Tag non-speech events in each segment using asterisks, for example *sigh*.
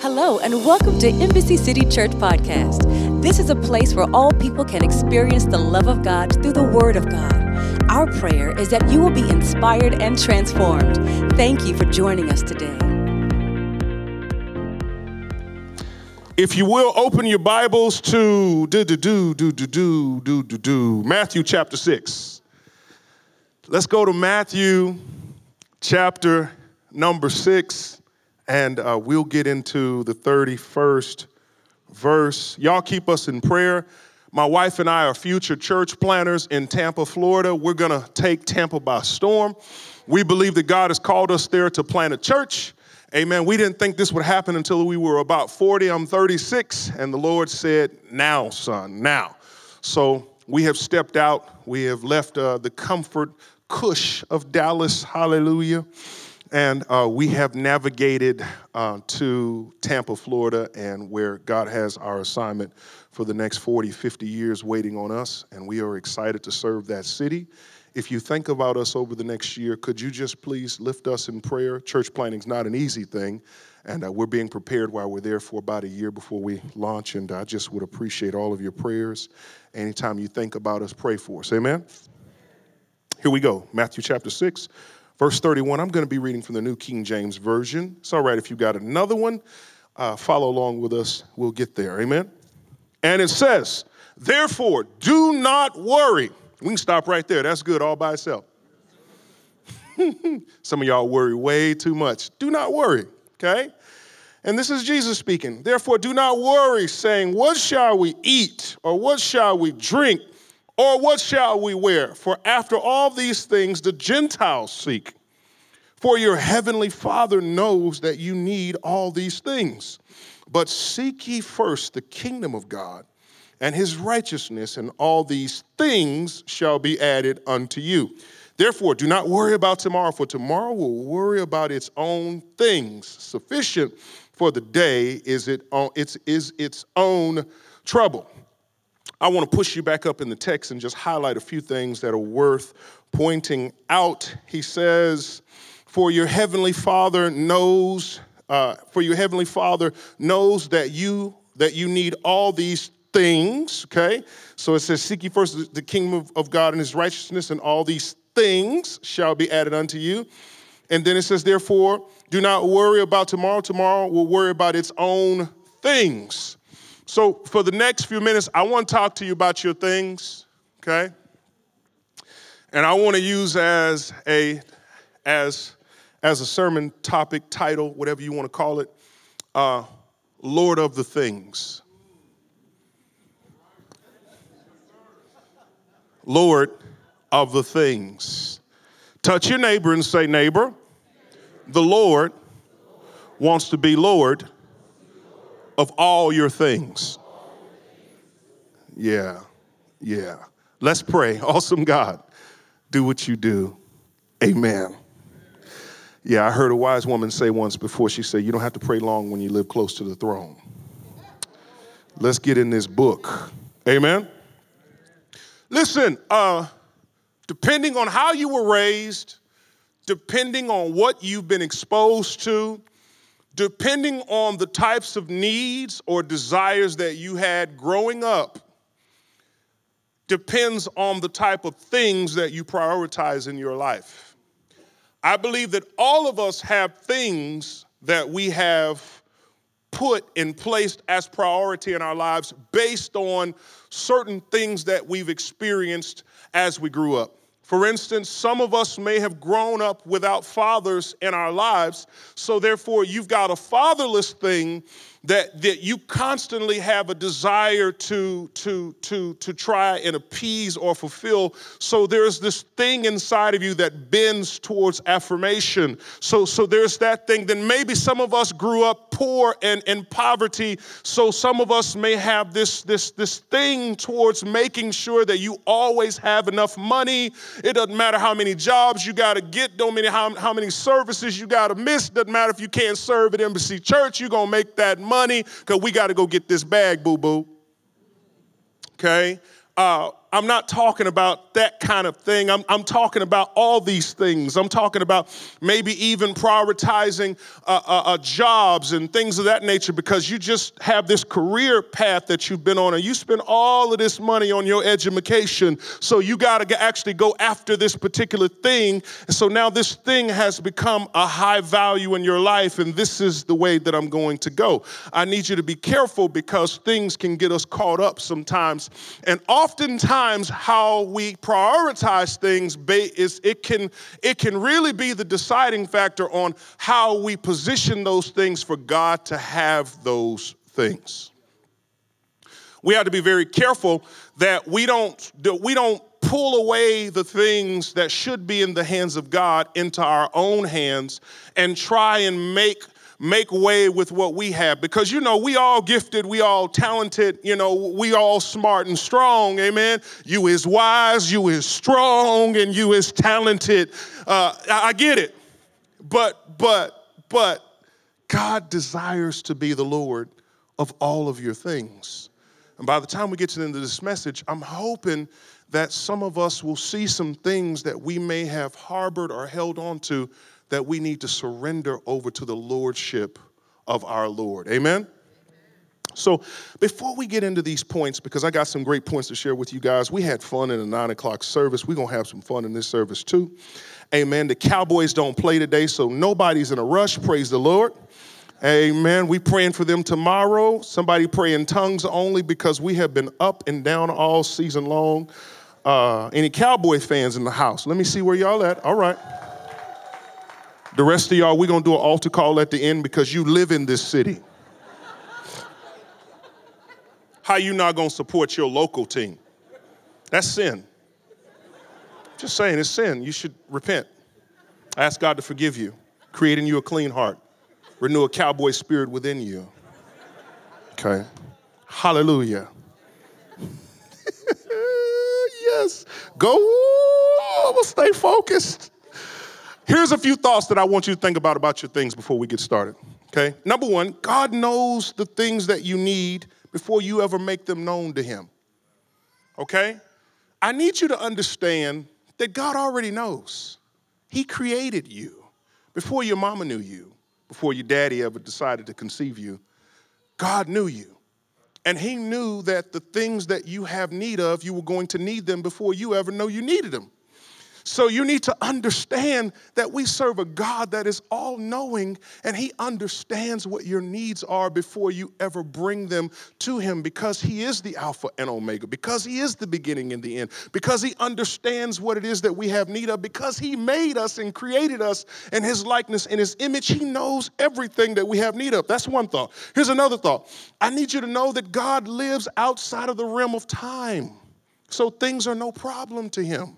Hello, and welcome to Embassy City Church Podcast. This is a place where all people can experience the love of God through the Word of God. Our prayer is that you will be inspired and transformed. Thank you for joining us today. If you will, open your Bibles to do do do do do do do do do Matthew chapter six. Let's go to Matthew chapter number six, and uh, we'll get into the thirty-first verse. Y'all keep us in prayer. My wife and I are future church planters in Tampa, Florida. We're gonna take Tampa by storm. We believe that God has called us there to plant a church. Amen. We didn't think this would happen until we were about 40. I'm 36, and the Lord said, Now, son, now. So we have stepped out. We have left uh, the comfort cush of Dallas. Hallelujah. And uh, we have navigated uh, to Tampa, Florida, and where God has our assignment for the next 40, 50 years waiting on us. And we are excited to serve that city. If you think about us over the next year, could you just please lift us in prayer? Church planting is not an easy thing, and uh, we're being prepared while we're there for about a year before we launch. And I just would appreciate all of your prayers. Anytime you think about us, pray for us. Amen. Here we go Matthew chapter 6, verse 31. I'm going to be reading from the New King James Version. It's all right if you got another one. Uh, follow along with us. We'll get there. Amen. And it says, Therefore, do not worry. We can stop right there. That's good all by itself. *laughs* Some of y'all worry way too much. Do not worry, okay? And this is Jesus speaking. Therefore, do not worry, saying, What shall we eat? Or what shall we drink? Or what shall we wear? For after all these things the Gentiles seek. For your heavenly Father knows that you need all these things. But seek ye first the kingdom of God and his righteousness, and all these things shall be added unto you. Therefore, do not worry about tomorrow, for tomorrow will worry about its own things. Sufficient for the day is, it's, is its own trouble. I want to push you back up in the text and just highlight a few things that are worth pointing out. He says, For your heavenly Father knows, uh, for your heavenly Father knows that you that you need all these things, okay? So it says, Seek ye first the kingdom of, of God and his righteousness, and all these things shall be added unto you. And then it says, Therefore, do not worry about tomorrow. Tomorrow will worry about its own things. So for the next few minutes, I want to talk to you about your things, okay? And I want to use as a as as a sermon topic, title, whatever you want to call it, uh, Lord of the Things. Lord of the things. Touch your neighbor and say, Neighbor, the Lord wants to be Lord of all your things. Yeah, yeah. Let's pray. *laughs* Awesome God, do what you do. Amen. Yeah, I heard a wise woman say once before, she said, You don't have to pray long when you live close to the throne. Let's get in this book. Amen. Listen, uh, depending on how you were raised, depending on what you've been exposed to, depending on the types of needs or desires that you had growing up, depends on the type of things that you prioritize in your life. I believe that all of us have things that we have put and placed as priority in our lives based on certain things that we've experienced as we grew up. For instance, some of us may have grown up without fathers in our lives, so therefore you've got a fatherless thing that, that you constantly have a desire to, to, to, to try and appease or fulfill. So there's this thing inside of you that bends towards affirmation. So, so there's that thing. Then maybe some of us grew up poor and in poverty. So some of us may have this, this, this thing towards making sure that you always have enough money. It doesn't matter how many jobs you got to get, don't matter how, how many services you got to miss. Doesn't matter if you can't serve at Embassy Church, you're going to make that money because we got to go get this bag, boo boo. Okay? Uh, I'm not talking about that kind of thing. I'm, I'm talking about all these things. I'm talking about maybe even prioritizing uh, uh, uh, jobs and things of that nature because you just have this career path that you've been on and you spend all of this money on your education. So you got to actually go after this particular thing. And so now this thing has become a high value in your life, and this is the way that I'm going to go. I need you to be careful because things can get us caught up sometimes. And oftentimes, how we prioritize things is it can it can really be the deciding factor on how we position those things for God to have those things. We have to be very careful that we don't that we don't pull away the things that should be in the hands of God into our own hands and try and make make way with what we have. Because you know we all gifted we all talented you know we all smart and strong amen? You is wise you is strong and you is talented. Uh, I, I get it. But but but god desires to be the lord of all of your things. And by the time we get to the end of this message i'm hoping that some of us will see some things that we may have harbored or held on to that we need to surrender over to the lordship of our Lord. Amen? So, before we get into these points, because I got some great points to share with you guys, we had fun in the nine o'clock service. We're going to have some fun in this service too. Amen. The Cowboys don't play today, so nobody's in a rush. Praise the Lord. Amen. We praying for them tomorrow. Somebody pray in tongues only because we have been up and down all season long. Uh, any Cowboy fans in the house? Let me see where y'all at. All right. The rest of y'all, we're going to do an altar call at the end because you live in this city. How you not going to support your local team? That's sin. Just saying, it's sin. You should repent. Ask God to forgive you, creating you a clean heart, renew a cowboy spirit within you. Okay. Hallelujah. *laughs* yes. Go. Stay focused. Here's a few thoughts that I want you to think about about your things before we get started. Okay? Number one, God knows the things that you need before you ever make them known to Him. Okay? I need you to understand that God already knows. He created you before your mama knew you, before your daddy ever decided to conceive you. God knew you. And He knew that the things that you have need of, you were going to need them before you ever know you needed them. So you need to understand that we serve a God that is all knowing and He understands what your needs are before you ever bring them to Him because He is the Alpha and Omega, because He is the beginning and the end, because He understands what it is that we have need of, because He made us and created us in His likeness and His image. He knows everything that we have need of. That's one thought. Here's another thought I need you to know that God lives outside of the realm of time, so things are no problem to Him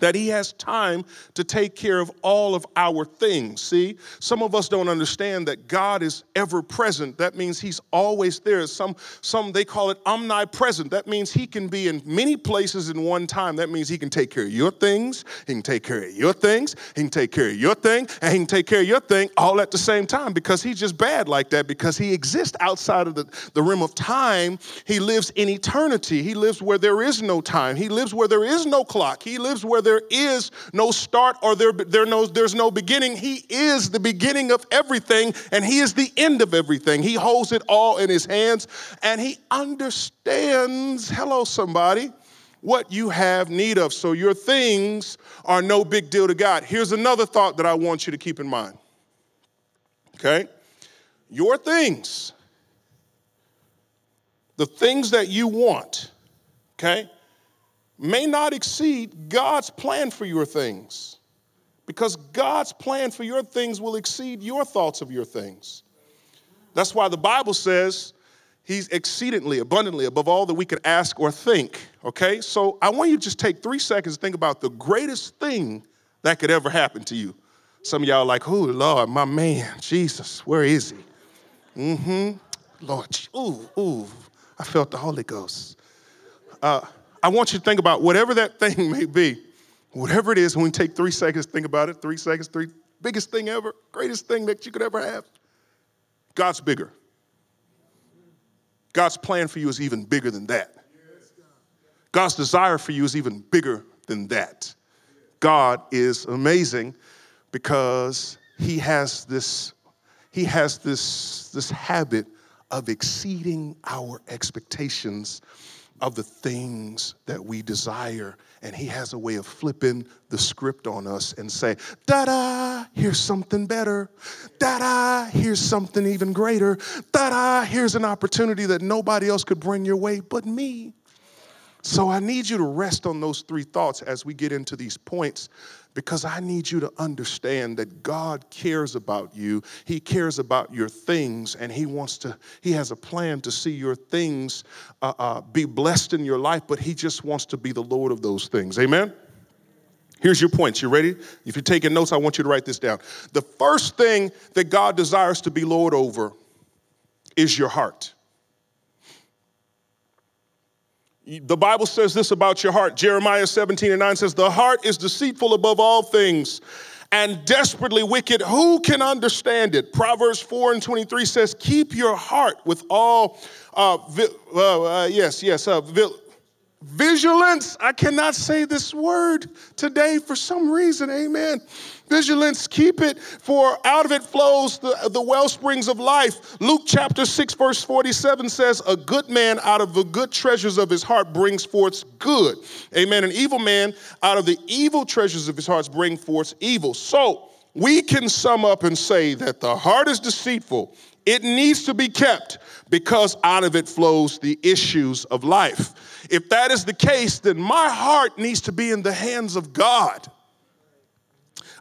that he has time to take care of all of our things. See, some of us don't understand that God is ever present. That means he's always there. Some some they call it omnipresent. That means he can be in many places in one time. That means he can take care of your things, he can take care of your things, he can take care of your thing, and he can take care of your thing all at the same time because he's just bad like that because he exists outside of the, the rim of time. He lives in eternity. He lives where there is no time. He lives where there is no clock. He lives where there is no start or there, there no, there's no beginning. He is the beginning of everything and He is the end of everything. He holds it all in His hands and He understands, hello, somebody, what you have need of. So your things are no big deal to God. Here's another thought that I want you to keep in mind. Okay? Your things, the things that you want, okay? May not exceed God's plan for your things. Because God's plan for your things will exceed your thoughts of your things. That's why the Bible says He's exceedingly, abundantly above all that we could ask or think. Okay? So I want you to just take three seconds to think about the greatest thing that could ever happen to you. Some of y'all like, oh, Lord, my man, Jesus, where is he? Mm hmm. Lord, ooh, ooh, I felt the Holy Ghost. Uh, I want you to think about whatever that *laughs* thing may be, whatever it is, when we take three seconds, think about it, three seconds, three, biggest thing ever, greatest thing that you could ever have. God's bigger. God's plan for you is even bigger than that. God's desire for you is even bigger than that. God is amazing because he has this he has this this habit of exceeding our expectations of the things that we desire. And he has a way of flipping the script on us and say, da da, here's something better. Da da, here's something even greater. Da da, here's an opportunity that nobody else could bring your way but me. So I need you to rest on those three thoughts as we get into these points because I need you to understand that God cares about you. He cares about your things, and He wants to, He has a plan to see your things uh, uh, be blessed in your life, but He just wants to be the Lord of those things. Amen? Here's your points. You ready? If you're taking notes, I want you to write this down. The first thing that God desires to be Lord over is your heart. The Bible says this about your heart. Jeremiah 17 and 9 says, The heart is deceitful above all things and desperately wicked. Who can understand it? Proverbs 4 and 23 says, Keep your heart with all, uh, vi- uh, uh, yes, yes, uh, vigilance. I cannot say this word today for some reason. Amen vigilance, keep it, for out of it flows the, the well springs of life. Luke chapter 6, verse 47 says, A good man out of the good treasures of his heart brings forth good. Amen. An evil man out of the evil treasures of his heart brings forth evil. So we can sum up and say that the heart is deceitful. It needs to be kept because out of it flows the issues of life. If that is the case, then my heart needs to be in the hands of God.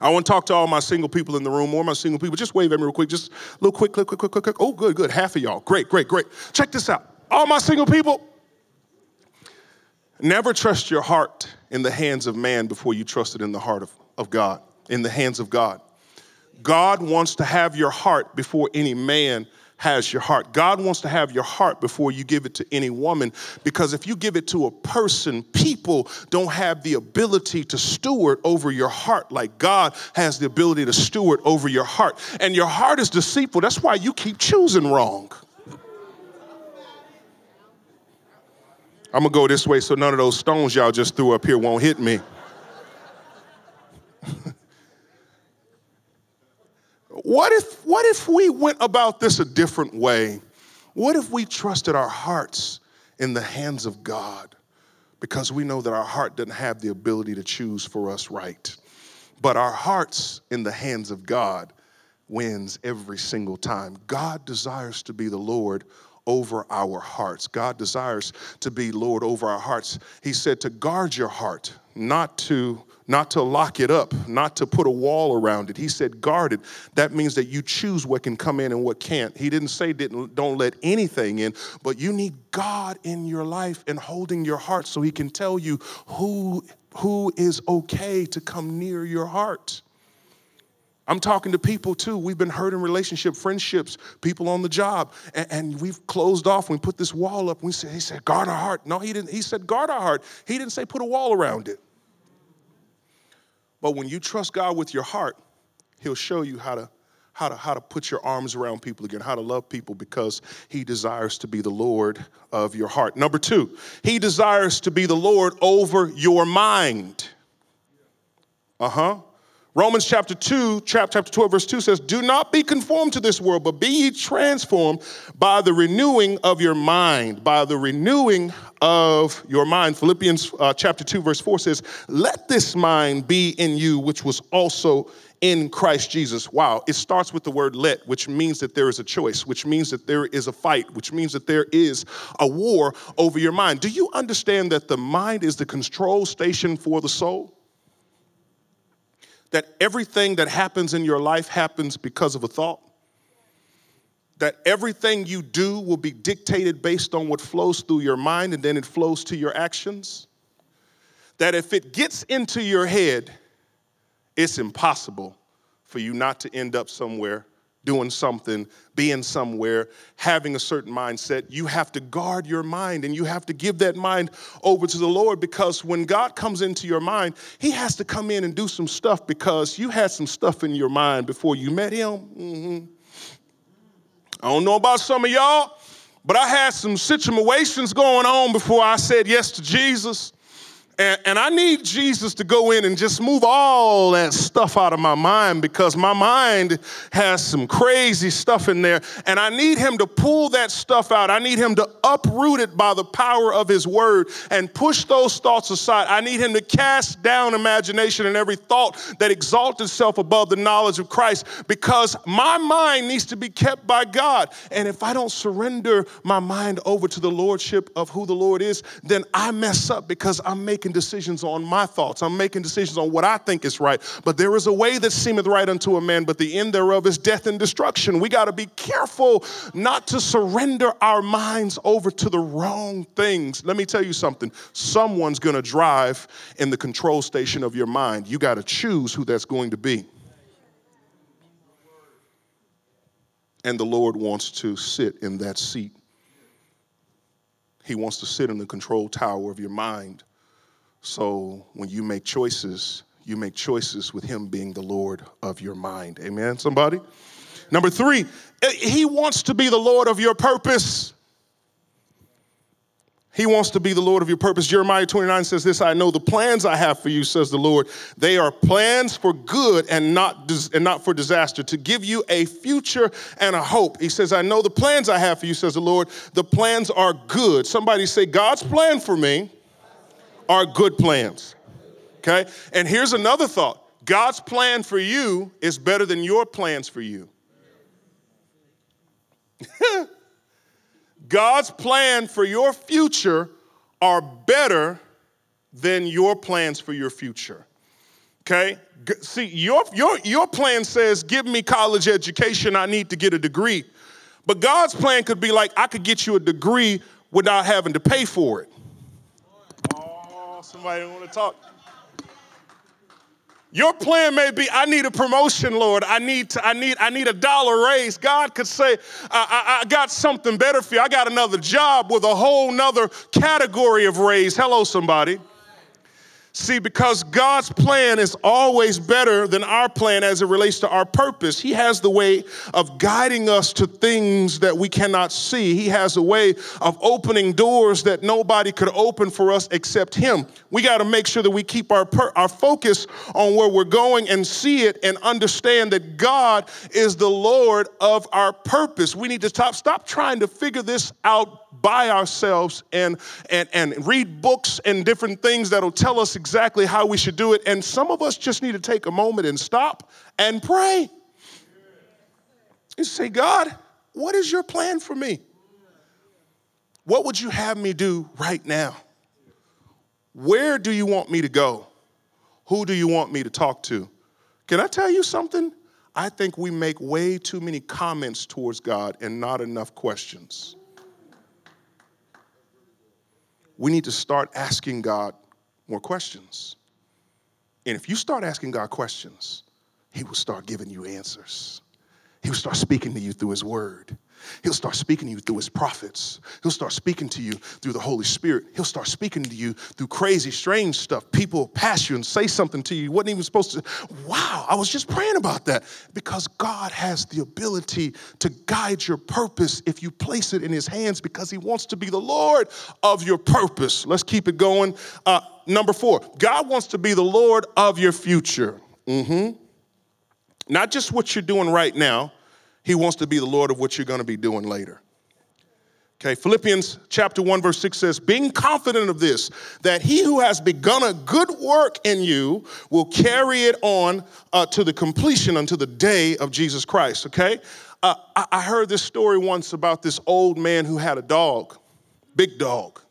I want to talk to all my single people in the room, or my single people. Just wave at me real quick. Just a little quick, quick, quick, quick, quick, quick. Oh, good, good. Half of y'all. Great, great, great. Check this out. All my single people, never trust your heart in the hands of man before you trust it in the heart of, of God, in the hands of God. God wants to have your heart before any man has your heart. God wants to have your heart before you give it to any woman because if you give it to a person, people don't have the ability to steward over your heart like God has the ability to steward over your heart. And your heart is deceitful. That's why you keep choosing wrong. I'm gonna go this way so none of those stones y'all just threw up here won't hit me. *laughs* What if, what if we went about this a different way? What if we trusted our hearts in the hands of God? Because we know that our heart doesn't have the ability to choose for us right. But our hearts in the hands of God wins every single time. God desires to be the Lord over our hearts. God desires to be Lord over our hearts. He said to guard your heart, not to not to lock it up, not to put a wall around it. He said guard it. That means that you choose what can come in and what can't. He didn't say didn't don't let anything in, but you need God in your life and holding your heart so he can tell you who who is okay to come near your heart. I'm talking to people too. We've been hurt in relationship, friendships, people on the job, and, and, we've closed off. We put this wall up. We said, he said, guard our heart. No, he didn't. He said, guard our heart. He didn't say put a wall around it. But when you trust God with your heart, He'll show you how to how to how to put your arms around people again, how to love people because he desires to be the Lord of your heart. Number 2, he desires to be the Lord over your mind. Uh-huh. Romans chapter 2, chapter 12, verse 2 says, Do not be conformed to this world, but be ye transformed by the renewing of your mind. By the renewing of your mind. Philippians uh, chapter 2, verse 4 says, Let this mind be in you, which was also in Christ Jesus. Wow, it starts with the word let, which means that there is a choice, which means that there is a fight, which means that there is a war over your mind. Do you understand that the mind is the control station for the soul? That everything that happens in your life happens because of a thought. That everything you do will be dictated based on what flows through your mind and then it flows to your actions. That if it gets into your head, it's impossible for you not to end up somewhere doing something, being somewhere, having a certain mindset, you have to guard your mind and you have to give that mind over to the Lord because when God comes into your mind, He has to come in and do some stuff because you had some stuff in your mind before you met Him. Mm-hmm. I don't know about some of y'all, But I had some situations going on before I said yes to Jesus. And, and, I need Jesus to go in and just move all that stuff out of my mind because my mind has some crazy stuff in there. And I need him to pull that stuff out. I need him to uproot it by the power of his word and push those thoughts aside. I need him to cast down imagination and every thought that exalts itself above the knowledge of Christ because my mind needs to be kept by God. And if I don't surrender my mind over to the lordship of who the Lord is, then I mess up because I'm making making decisions on my thoughts. I'm making decisions on what I think is right. But there is a way that seemeth right unto a man, but the end thereof is death and destruction. We got to be careful not to surrender our minds over to the wrong things. Let me tell you something someone's going to drive in the control station of your mind. You got to choose who that's going to be. And the Lord wants to sit in that seat. He wants to sit in the control tower of your mind. So when you make choices, you make choices with Him being the Lord of your mind. Amen, somebody? Number three, eh, He wants to be the Lord of your purpose. He wants to be the Lord of your purpose. Jeremiah 29 says this I know the plans I have for you, says the Lord. They are plans for good and not, and not for disaster, to give you a future and a hope. He says, I know the plans I have for you, says the Lord. The plans are good. Somebody say, God's plan for me are good plans. Okay? And here's another thought God's plan for you is better than your plans for you. *laughs* God's plan for your future are better than your plans for your future. Okay? See, your, your, your plan says, give me college education, I need to get a degree. But God's plan could be like, I could get you a degree without having to pay for it. Somebody want to talk. Your plan may be, I need a promotion, Lord. I need, to, I need, I need a dollar raise. God could say, I, I, I got something better for you. I got another job with a whole nother category of raise. Hello, somebody. See, because God's plan is always better than our plan as it relates to our purpose. He has the way of guiding us to things that we cannot see. He has a way of opening doors that nobody could open for us except Him. We got to make sure that we keep our, per- our focus on where we're going and see it and understand that God is the Lord of our purpose. We need to stop, stop trying to figure this out by ourselves and, and, and read books and different things that'll tell us exactly how we should do it. And some of us just need to take a moment and stop and pray. And say, God, what is your plan for me? What would you have me do right now? Where do you want me to go? Who do you want me to talk to? Can I tell you something? I think we make way too many comments towards God and not enough questions we need to start asking God more questions. And if you start asking God questions, He will start giving you answers. He will start speaking to you through His Word. He'll start speaking to you through his prophets. He'll start speaking to you through the Holy Spirit. He'll start speaking to you through crazy, strange stuff. People pass you and say something to you you wasn't even supposed to. Wow, I was just praying about that. Because God has the ability to guide your purpose if you place it in his hands because he wants to be the Lord of your purpose. Let's keep it going. Uh, number four, God wants to be the Lord of your future. Mm-hmm. Not just what you're doing right now he wants to be the Lord of what you're going to be doing later. Okay, Philippians chapter 1, verse 6 says, Being confident of this, that he who has begun a good work in you will carry it on uh, to the completion unto the day of Jesus Christ. Okay, uh, I, I heard this story once about this old man who had a dog, big dog.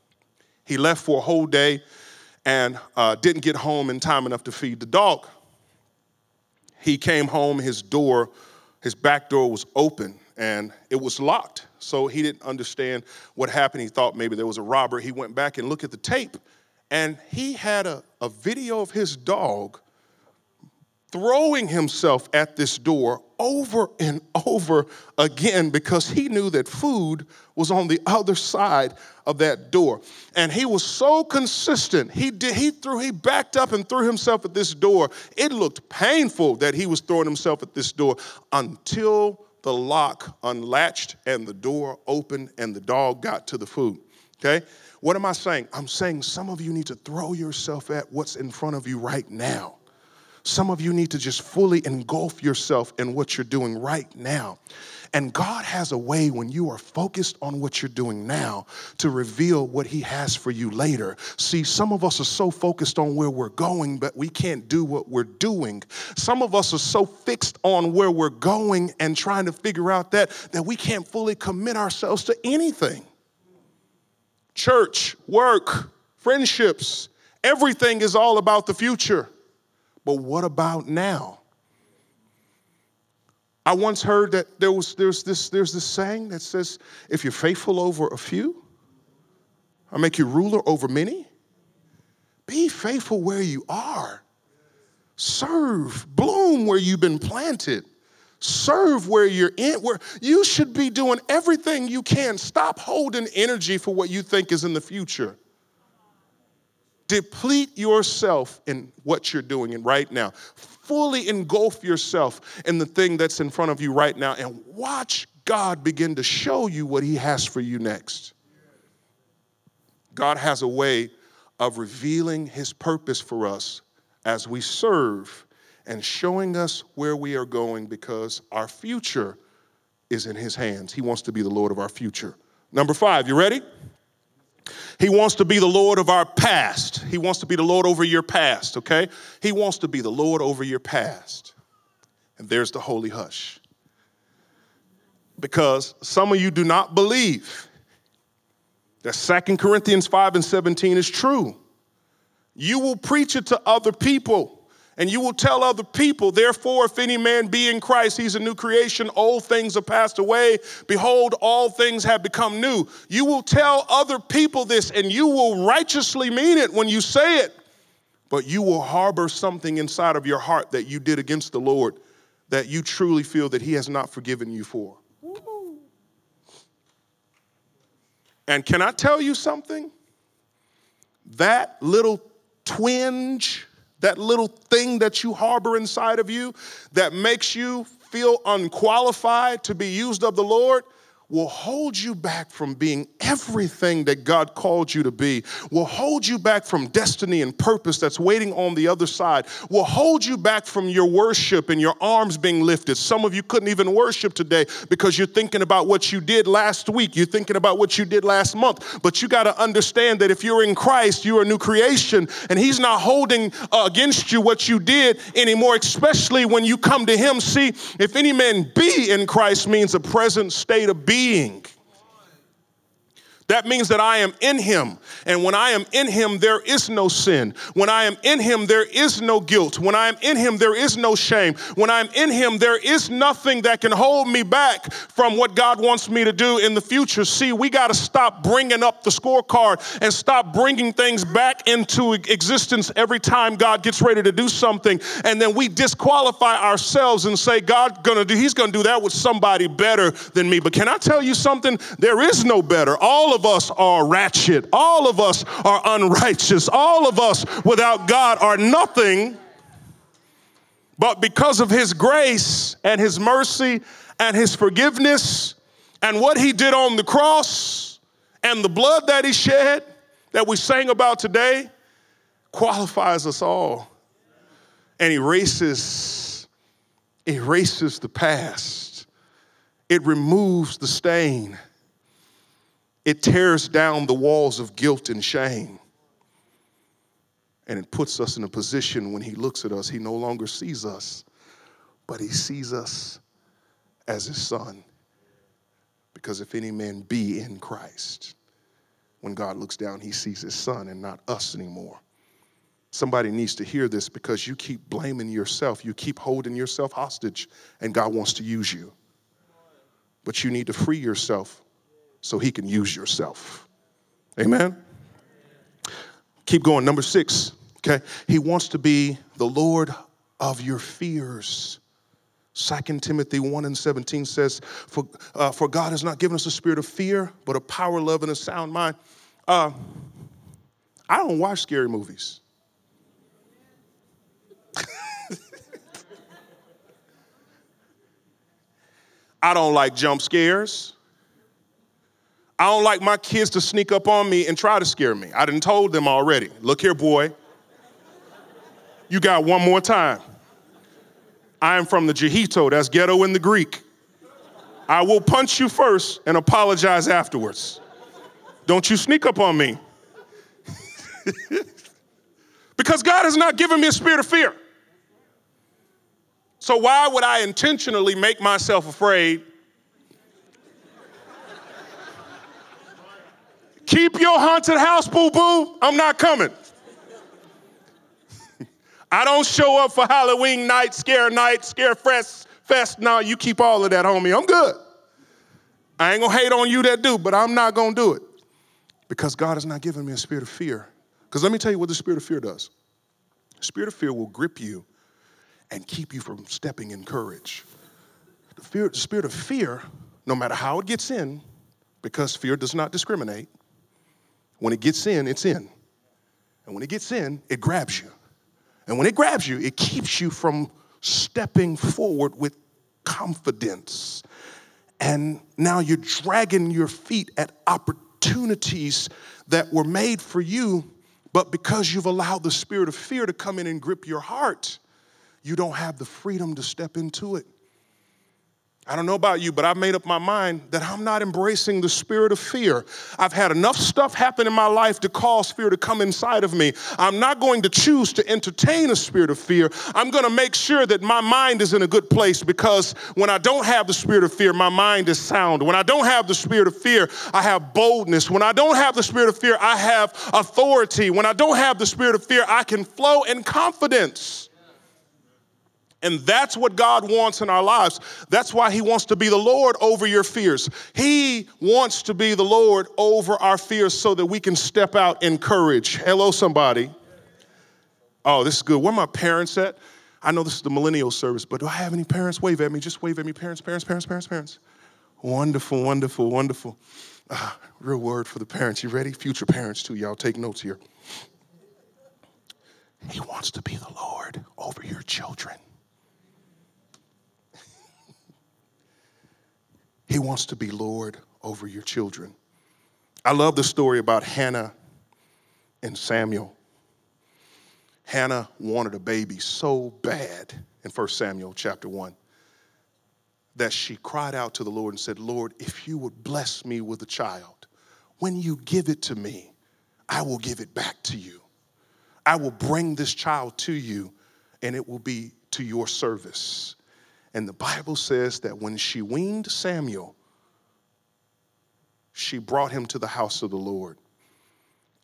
He left for a whole day and uh, didn't get home in time enough to feed the dog. He came home, his door his back door was open and it was locked. So he didn't understand what happened. He thought maybe there was a robber. He went back and looked at the tape and he had a, a video of his dog throwing himself at this door over and over again because he knew that food was on the other side of that door. And he was so consistent. He did he threw he backed up and threw himself at this door. It looked painful that he was throwing himself at this door until the lock unlatched and the door opened and the dog got to the food. Okay? What am I saying? I'm saying some of you need to throw yourself at what's in front of you right now. Some of you need to just fully engulf yourself in what you're doing right now. And God has a way when you are focused on what you're doing now to reveal what He has for you later. See, some of us are so focused on where we're going, but we can't do what we're doing. Some of us are so fixed on where we're going and trying to figure out that that we can't fully commit ourselves to anything. Church, work, friendships, everything is all about the future. But what about now? I once heard that there was there's this there's this saying that says, if you're faithful over a few, I make you ruler over many. Be faithful where you are. Serve, bloom where you've been planted. Serve where you're in, where you should be doing everything you can. Stop holding energy for what you think is in the future. Deplete yourself in what you're doing and right now. Fully engulf yourself in the thing that's in front of you right now and watch God begin to show you what He has for you next. God has a way of revealing His purpose for us as we serve and showing us where we are going because our future is in His hands. He wants to be the Lord of our future. Number five, you ready? He wants to be the Lord of our past. He wants to be the Lord over your past, okay? He wants to be the Lord over your past. And there's the holy hush. Because some of you do not believe that Second Corinthians 5 and 17 is true. You will preach it to other people and you will tell other people, therefore, if any man be in Christ, he's a new creation. Old things are passed away. Behold, all things have become new. You will tell other people this, and you will righteously mean it when you say it. But you will harbor something inside of your heart that you did against the Lord that you truly feel that he has not forgiven you for. And can I tell you something? That little twinge that little thing that you harbor inside of you that makes you feel unqualified to be used of the Lord, will hold you back from being everything that God called you to be, will hold you back from destiny and purpose that's waiting on the other side, will hold you back from your worship and your arms being lifted. Some of you couldn't even worship today because you're thinking about what you did last week, you're thinking about what you did last month. But you got to understand that if you're in Christ, you're a new creation, and He's not holding uh, against you what you did anymore, especially when you come to Him. See, if any man be in Christ means a present state of being being. That means that I am in him. And when I am in him, there is no sin. When I am in him, there is no guilt. When I am in him, there is no shame. When I'm in him, there is nothing that can hold me back from what God wants me to do in the future. See, we got to stop bringing up the scorecard and stop bringing things back into existence every time God gets ready to do something. And then we disqualify ourselves and say, God gonna do, he's gonna do that with somebody better than me. But can I tell you something? There is no better. All of us are ratchet. All of us are unrighteous. All of us without God are nothing. But because of His grace and His mercy and His forgiveness and what He did on the cross and the blood that He shed that we sang about today qualifies us all and erases erases the past. It removes the stain it tears down the walls of guilt and shame. And it puts us in a position when he looks at us, he no longer sees us, but he sees us as his son. Because if any man be in Christ, when God looks down, he sees his son and not us anymore. Somebody needs to hear this because you keep blaming yourself, you keep holding yourself hostage, and God wants to use you. But you need to free yourself so he can use yourself. Amen? Keep going. Number six, okay? He wants to be the Lord of your fears. 2 Timothy 1 and 17 says, For, uh, for God has not given us a spirit of fear, but a power, love, and a sound mind. Uh, I don't watch scary movies. *laughs* I don't like jump scares. I don't like my kids to sneak up on me and try to scare me. I didn't told them already. Look here, boy. You got one more time. I am from the Jehito, that's ghetto in the Greek. I will punch you first and apologize afterwards. Don't you sneak up on me. *laughs* because God has not given me a spirit of fear. So why would I intentionally make myself afraid? Keep your haunted house, boo boo. I'm not coming. *laughs* I don't show up for Halloween night, scare night, scare fest. Fest. No, you keep all of that, homie. I'm good. I ain't gonna hate on you that do, but I'm not gonna do it because God has not given me a spirit of fear. Because let me tell you what the spirit of fear does. The spirit of fear will grip you and keep you from stepping in courage. The, fear, the spirit of fear, no matter how it gets in, because fear does not discriminate, when it gets in, it's in. And when it gets in, it grabs you. And when it grabs you, it keeps you from stepping forward with confidence. And now you're dragging your feet at opportunities that were made for you, but because you've allowed the spirit of fear to come in and grip your heart, you don't have the freedom to step into it. I don't know about you, but I've made up my mind that I'm not embracing the spirit of fear. I've had enough stuff happen in my life to cause fear to come inside of me. I'm not going to choose to entertain a spirit of fear. I'm going to make sure that my mind is in a good place because when I don't have the spirit of fear, my mind is sound. When I don't have the spirit of fear, I have boldness. When I don't have the spirit of fear, I have authority. When I don't have the spirit of fear, I can flow in confidence. And that's what God wants in our lives. That's why He wants to be the Lord over your fears. He wants to be the Lord over our fears so that we can step out in courage. Hello, somebody. Oh, this is good. Where are my parents at? I know this is the millennial service, but do I have any parents? Wave at me. Just wave at me. Parents, parents, parents, parents, parents. Wonderful, wonderful, wonderful. Ah, real word for the parents. You ready? Future parents, too. Y'all take notes here. He wants to be the Lord over your children. He wants to be Lord over your children. I love the story about Hannah and Samuel. Hannah wanted a baby so bad in 1 Samuel chapter 1 that she cried out to the Lord and said, Lord, if you would bless me with a child, when you give it to me, I will give it back to you. I will bring this child to you, and it will be to your service. And the Bible says that when she weaned Samuel, she brought him to the house of the Lord.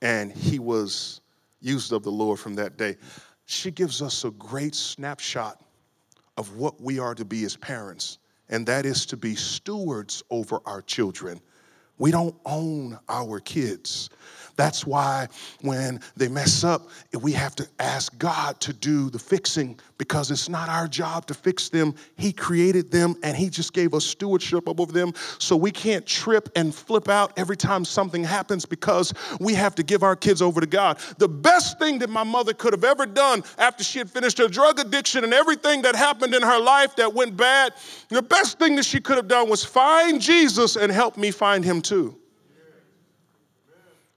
And he was used of the Lord from that day. She gives us a great snapshot of what we are to be as parents, and that is to be stewards over our children. We don't own our kids. That's why when they mess up, we have to ask God to do the fixing because it's not our job to fix them. He created them and He just gave us stewardship over them. So we can't trip and flip out every time something happens because we have to give our kids over to God. The best thing that my mother could have ever done after she had finished her drug addiction and everything that happened in her life that went bad, the best thing that she could have done was find Jesus and help me find Him too.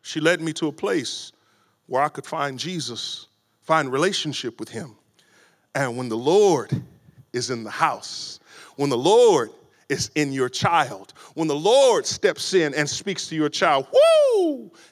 She led me to a place where I could find Jesus, find relationship with him. And when the Lord is in the house, when the Lord is in your child, when the Lord steps in and speaks to your child,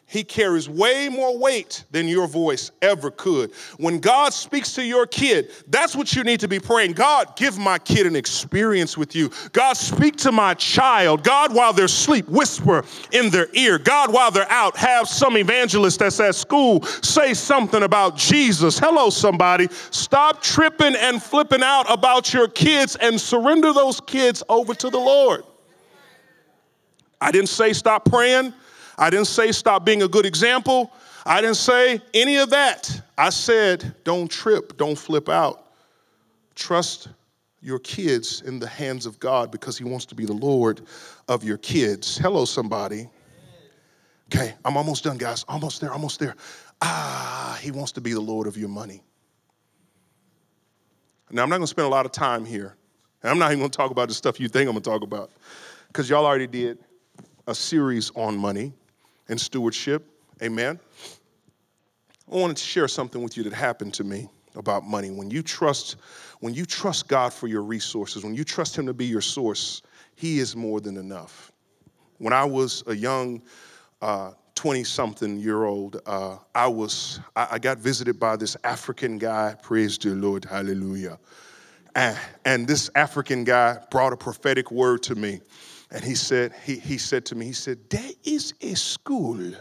he carries way more weight than your voice ever could. When God speaks to your kid, that's what you need to be praying. God, give my kid an experience with you. God, speak to my child. God, while they're asleep, whisper in their ear. God, while they're out, have some evangelist that's at school say something about Jesus. Hello, somebody. Stop tripping and flipping out about your kids and surrender those kids over to the Lord. I didn't say stop praying. I didn't say stop being a good example. I didn't say any of that. I said don't trip, don't flip out. Trust your kids in the hands of God because He wants to be the Lord of your kids. Hello, somebody. Okay, I'm almost done, guys. Almost there, almost there. Ah, He wants to be the Lord of your money. Now, I'm not going to spend a lot of time here, And I'm not even gonna talk about the stuff you think I'm gonna talk about, because y'all already did a series on money and stewardship. Amen. I wanted to share something with you that happened to me about money. When you trust, when you trust God for your resources, when you trust Him to be your source, He is more than enough. When I was a young 20 uh, something year old, uh, I was, I, I, got visited by this African guy, praise the Lord, hallelujah. And, and this African guy brought a prophetic word to me. And he said, he, he said to me, he said, there is a school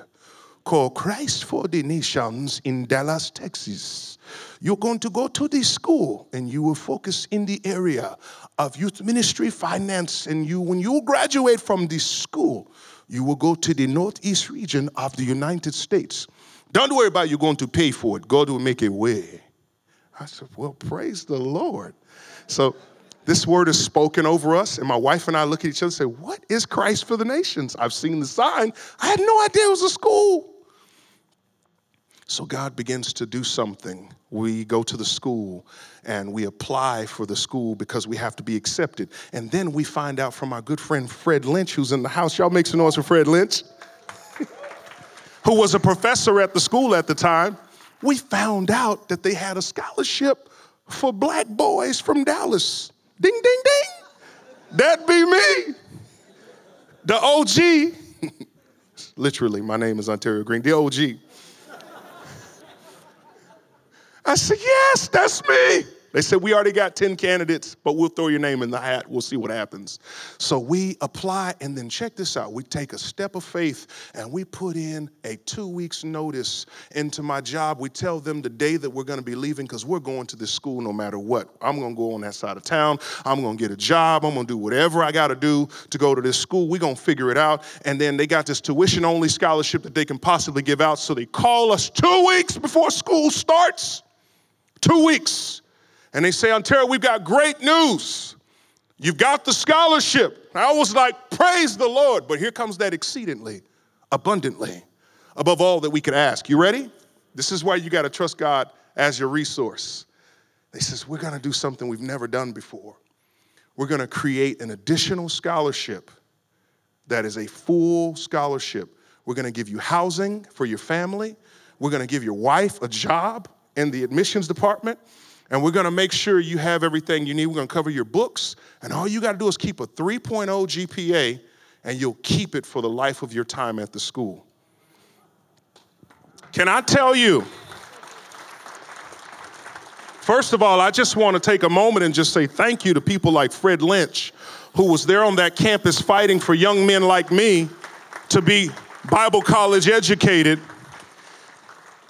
called Christ for the Nations in Dallas, Texas. You're going to go to this school and you will focus in the area of youth ministry, finance, and you, when you graduate from this school, you will go to the northeast region of the United States. Don't worry about you going to pay for it. God will make a way. I said, Well, praise the Lord. So this word is spoken over us, and my wife and I look at each other and say, What is Christ for the Nations? I've seen the sign. I had no idea it was a school. So God begins to do something. We go to the school and we apply for the school because we have to be accepted. And then we find out from our good friend Fred Lynch, who's in the house. Y'all make some noise for Fred Lynch, *laughs* who was a professor at the school at the time. We found out that they had a scholarship for black boys from Dallas. Ding, ding, ding. That be me. The OG. *laughs* Literally, my name is Ontario Green, the OG. I said, Yes, that's me. They said, We already got 10 candidates, but we'll throw your name in the hat. We'll see what happens. So we apply, and then check this out. We take a step of faith and we put in a two weeks notice into my job. We tell them the day that we're going to be leaving because we're going to this school no matter what. I'm going to go on that side of town. I'm going to get a job. I'm going to do whatever I got to do to go to this school. We're going to figure it out. And then they got this tuition only scholarship that they can possibly give out. So they call us two weeks before school starts. Two weeks. And they say, Ontario, we've got great news. You've got the scholarship. I was like, praise the Lord. But here comes that exceedingly, abundantly, above all that we could ask. You ready? This is why you got to trust God as your resource. They says, we're going to do something we've never done before. We're going to create an additional scholarship that is a full scholarship. We're going to give you housing for your family. We're going to give your wife a job in the admissions department and we're going to make sure you have everything you need. We're going to cover your books, and all you got to do is keep a 3.0 GPA, and you'll keep it for the life of your time at the school. Can I tell you? First of all, I just want to take a moment and just say thank you to people like Fred Lynch, who was there on that campus fighting for young men like me to be Bible college educated.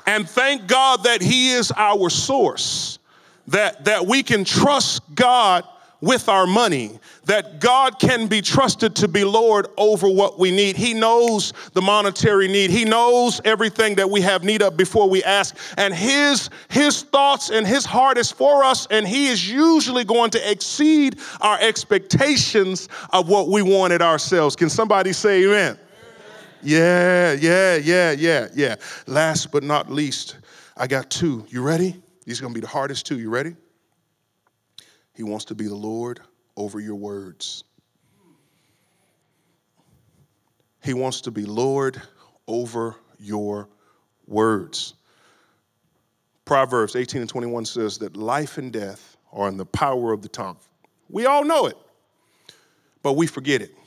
And thank God that He is our source that, that we can trust God with our money, that God can be trusted to be Lord over what we need. He knows the monetary need. He knows everything that we have need of before we ask. And his, his thoughts and his heart is for us, and he is usually going to exceed our expectations of what we wanted ourselves. Can somebody say amen? Yeah, yeah, yeah, yeah, yeah. Last but not least, I got two. You ready? These are going to be the hardest two. You ready? He wants to be the Lord over your words. He wants to be Lord over your words. Proverbs 18 and 21 says that life and death are in the power of the tongue. We all know it, but we forget it. And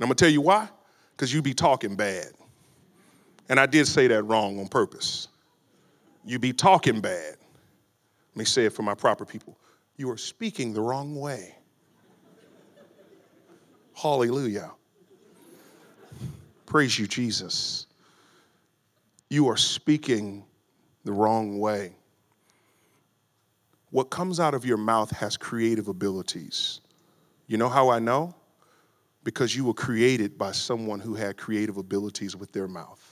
I'm gonna tell you why? Because you be talking bad. And I did say that wrong on purpose. You be talking bad. Me say it for my proper people. You are speaking the wrong way. Hallelujah. Praise you, Jesus. You are speaking the wrong way. What comes out of your mouth has creative abilities. You know how I know? Because you were created by someone who had creative abilities with their mouth.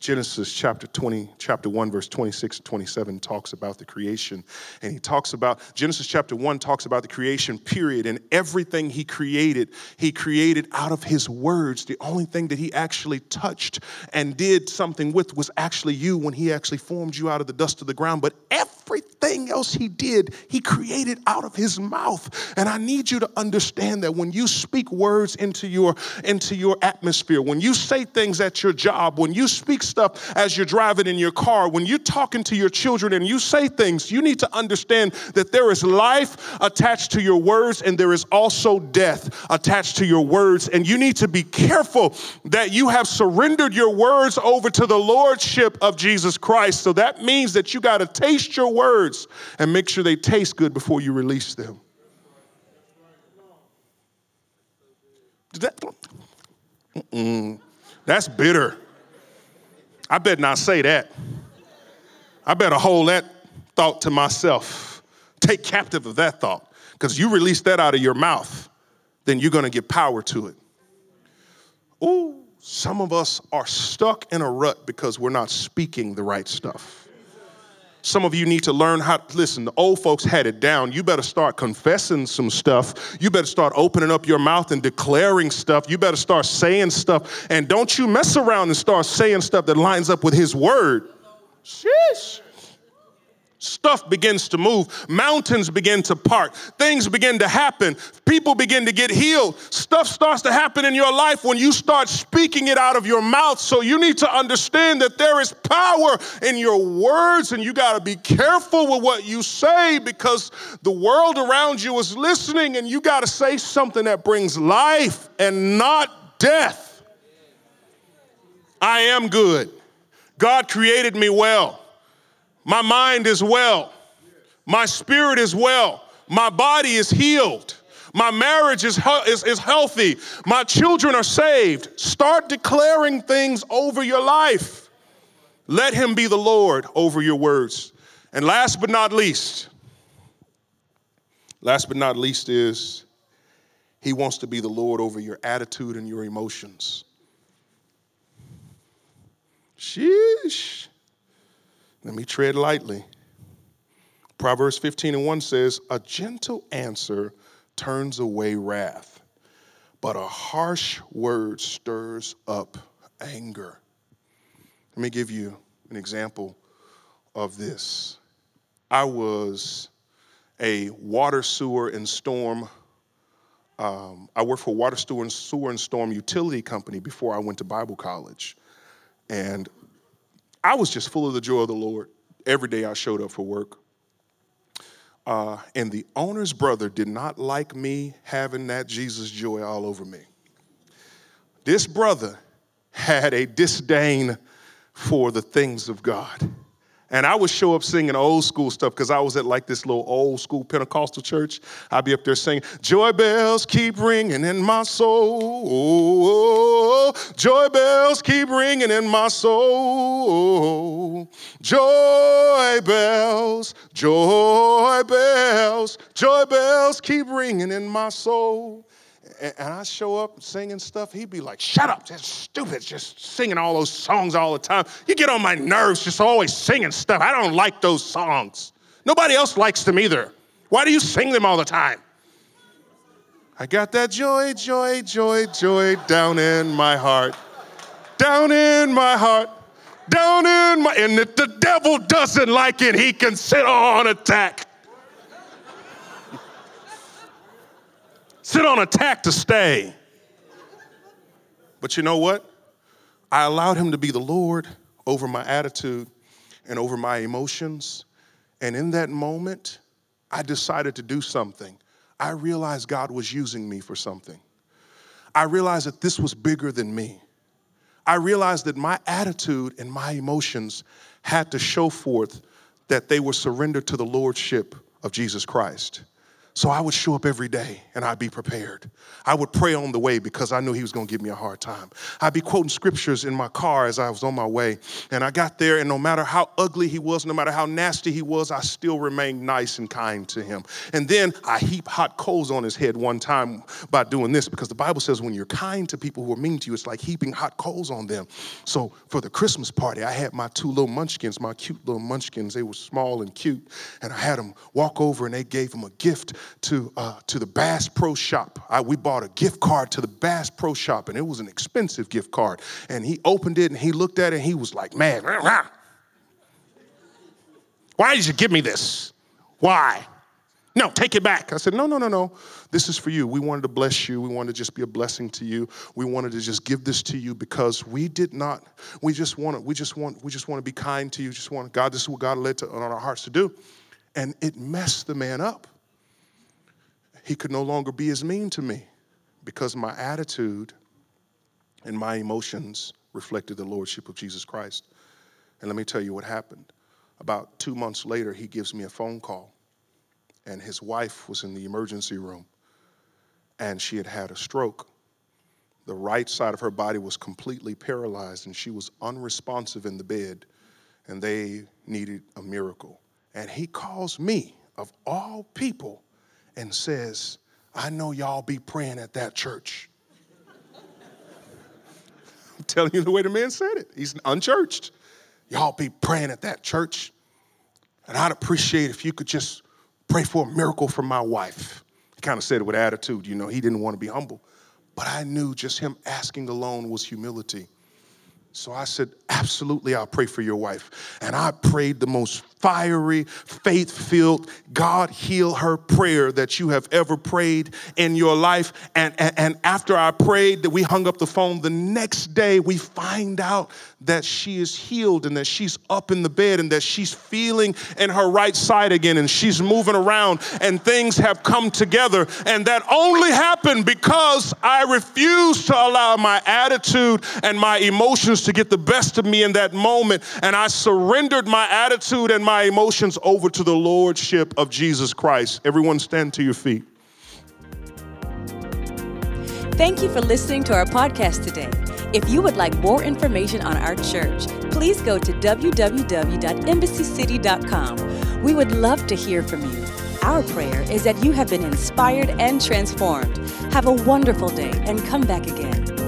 Genesis chapter 20, chapter 1, verse 26 27 talks about the creation. And he talks about, Genesis chapter 1 talks about the creation, period. And everything he created, he created out of his words. The only thing that he actually touched and did something with was actually you when he actually formed you out of the dust of the ground. But every everything else he did, he created out of his mouth. And I need you to understand that when you speak words into your into your atmosphere, when you say things at your job, when you speak stuff as you're driving in your car, when you're talking to your children and you say things, you need to understand that there is life attached to your words and there is also death attached to your words. And you need to be careful that you have surrendered your words over to the lordship of Jesus Christ. So that means that you got to taste your words and make sure they taste good before you release them. That, that's bitter. I better not say that. I better hold that thought to myself. Take captive of that thought. Because you release that out of your mouth, then you're going to get power to it. Ooh, some of us are stuck in a rut because we're not speaking the right stuff. Some of you need to learn how, to listen, the old folks had it down. You better start confessing some stuff. You better start opening up your mouth and declaring stuff. You better start saying stuff. And don't you mess around and start saying stuff that lines up with His word. Sheesh stuff begins to move, mountains begin to part, things begin to happen, people begin to get healed. Stuff starts to happen in your life when you start speaking it out of your mouth. So you need to understand that there is power in your words, and you got to be careful with what you say because the world around you is listening, and you got to say something that brings life and not death. I am good. God created me well. My mind is well. My spirit is well. My body is healed. My marriage is, is, is healthy. My children are saved. Start declaring things over your life. Let Him be the Lord over your words. And last but not least, last but not least is He wants to be the Lord over your attitude and your emotions. Sheesh. Let me tread lightly. Proverbs 15 and 1 says, A gentle answer turns away wrath, but a harsh word stirs up anger. Let me give you an example of this. I was a water, sewer, and storm. Um, I worked for water, sewer, and sewer and storm utility company before I went to Bible college. And I was just full of the joy of the Lord every day I showed up for work. Uh, and the owner's brother did not like me having that Jesus joy all over me. This brother had a disdain for the things of God. And I would show up singing old school stuff because I was at like this little old school Pentecostal church. I'd be up there singing, Joy bells keep ringing in my soul. Joy bells keep ringing in my soul. Joy bells, joy bells, joy bells keep ringing in my soul and, I show up singing stuff, he'd be like, shut up, that's stupid, just singing all those songs all the time. You get on my nerves just always singing stuff. I don't like those songs. Nobody else likes them either. Why do you sing them all the time? I got that joy, joy, joy, joy down in my heart. Down in my heart. Down in my, and if the devil doesn't like it, he can sit on attack. Sit on attack to stay. But you know what? I allowed him to be the Lord over my attitude and over my emotions. And in that moment, I decided to do something. I realized God was using me for something. I realized that this was bigger than me. I realized that my attitude and my emotions had to show forth that they were surrendered to the Lordship of Jesus Christ. So I would show up every day and I'd be prepared. I would pray on the way because I knew he was going to give me a hard time. I'd be quoting scriptures in my car as I was on my way. And I got there, and no matter how ugly he was, no matter how nasty he was, I still remained nice and kind to him. And then I heap hot coals on his head one time by doing this because the Bible says when you're kind to people who are mean to you, it's like heaping hot coals on them. So for the Christmas party, I had my two little munchkins, my cute little munchkins. They were small and cute. And I had them walk over and they gave him a gift to, uh, to the Bass Pro Shop. I, we bought a gift card to the Bass Pro Shop, and it was an expensive gift card. And he opened it and he looked at it and he was like, man, *laughs* Why did you give me this? Why? No, take it back. I said, No, no, no, no. This is for you. We wanted to bless you. We wanted to just be a blessing to you. We wanted to just give this to you because we did not, we just want to, we just want, we just want to be kind to you. Just want God, this is what God led to, on our hearts to do. And it messed the man up. He could no longer be as mean to me because my attitude and my emotions reflected the Lordship of Jesus Christ. And let me tell you what happened. About two months later, he gives me a phone call, and his wife was in the emergency room, and she had had a stroke. The right side of her body was completely paralyzed, and she was unresponsive in the bed, and they needed a miracle. And he calls me, of all people, and says, I know y'all be praying at that church. *laughs* I'm telling you the way the man said it. He's unchurched. Y'all be praying at that church. And I'd appreciate if you could just pray for a miracle for my wife. He kind of said it with attitude, you know, he didn't want to be humble. But I knew just him asking alone was humility. So I said, Absolutely, I'll pray for your wife. And I prayed the most fiery, faith filled, God heal her prayer that you have ever prayed in your life. And, and, and, after I prayed, that we hung up the phone, the next day we find out that she is healed and that she's up in the bed and that she's feeling in her right side again and she's moving around and things have come together. And that only happened because I refused to allow my attitude and my emotions to get the best of me in that moment. And I surrendered my attitude and my emotions over to the Lordship of Jesus Christ. Everyone stand to your feet. Thank you for listening to our podcast today. If you would like more information on our church, please go to www.embassycity.com. We would love to hear from you. Our prayer is that you have been inspired and transformed. Have a wonderful day and come back again.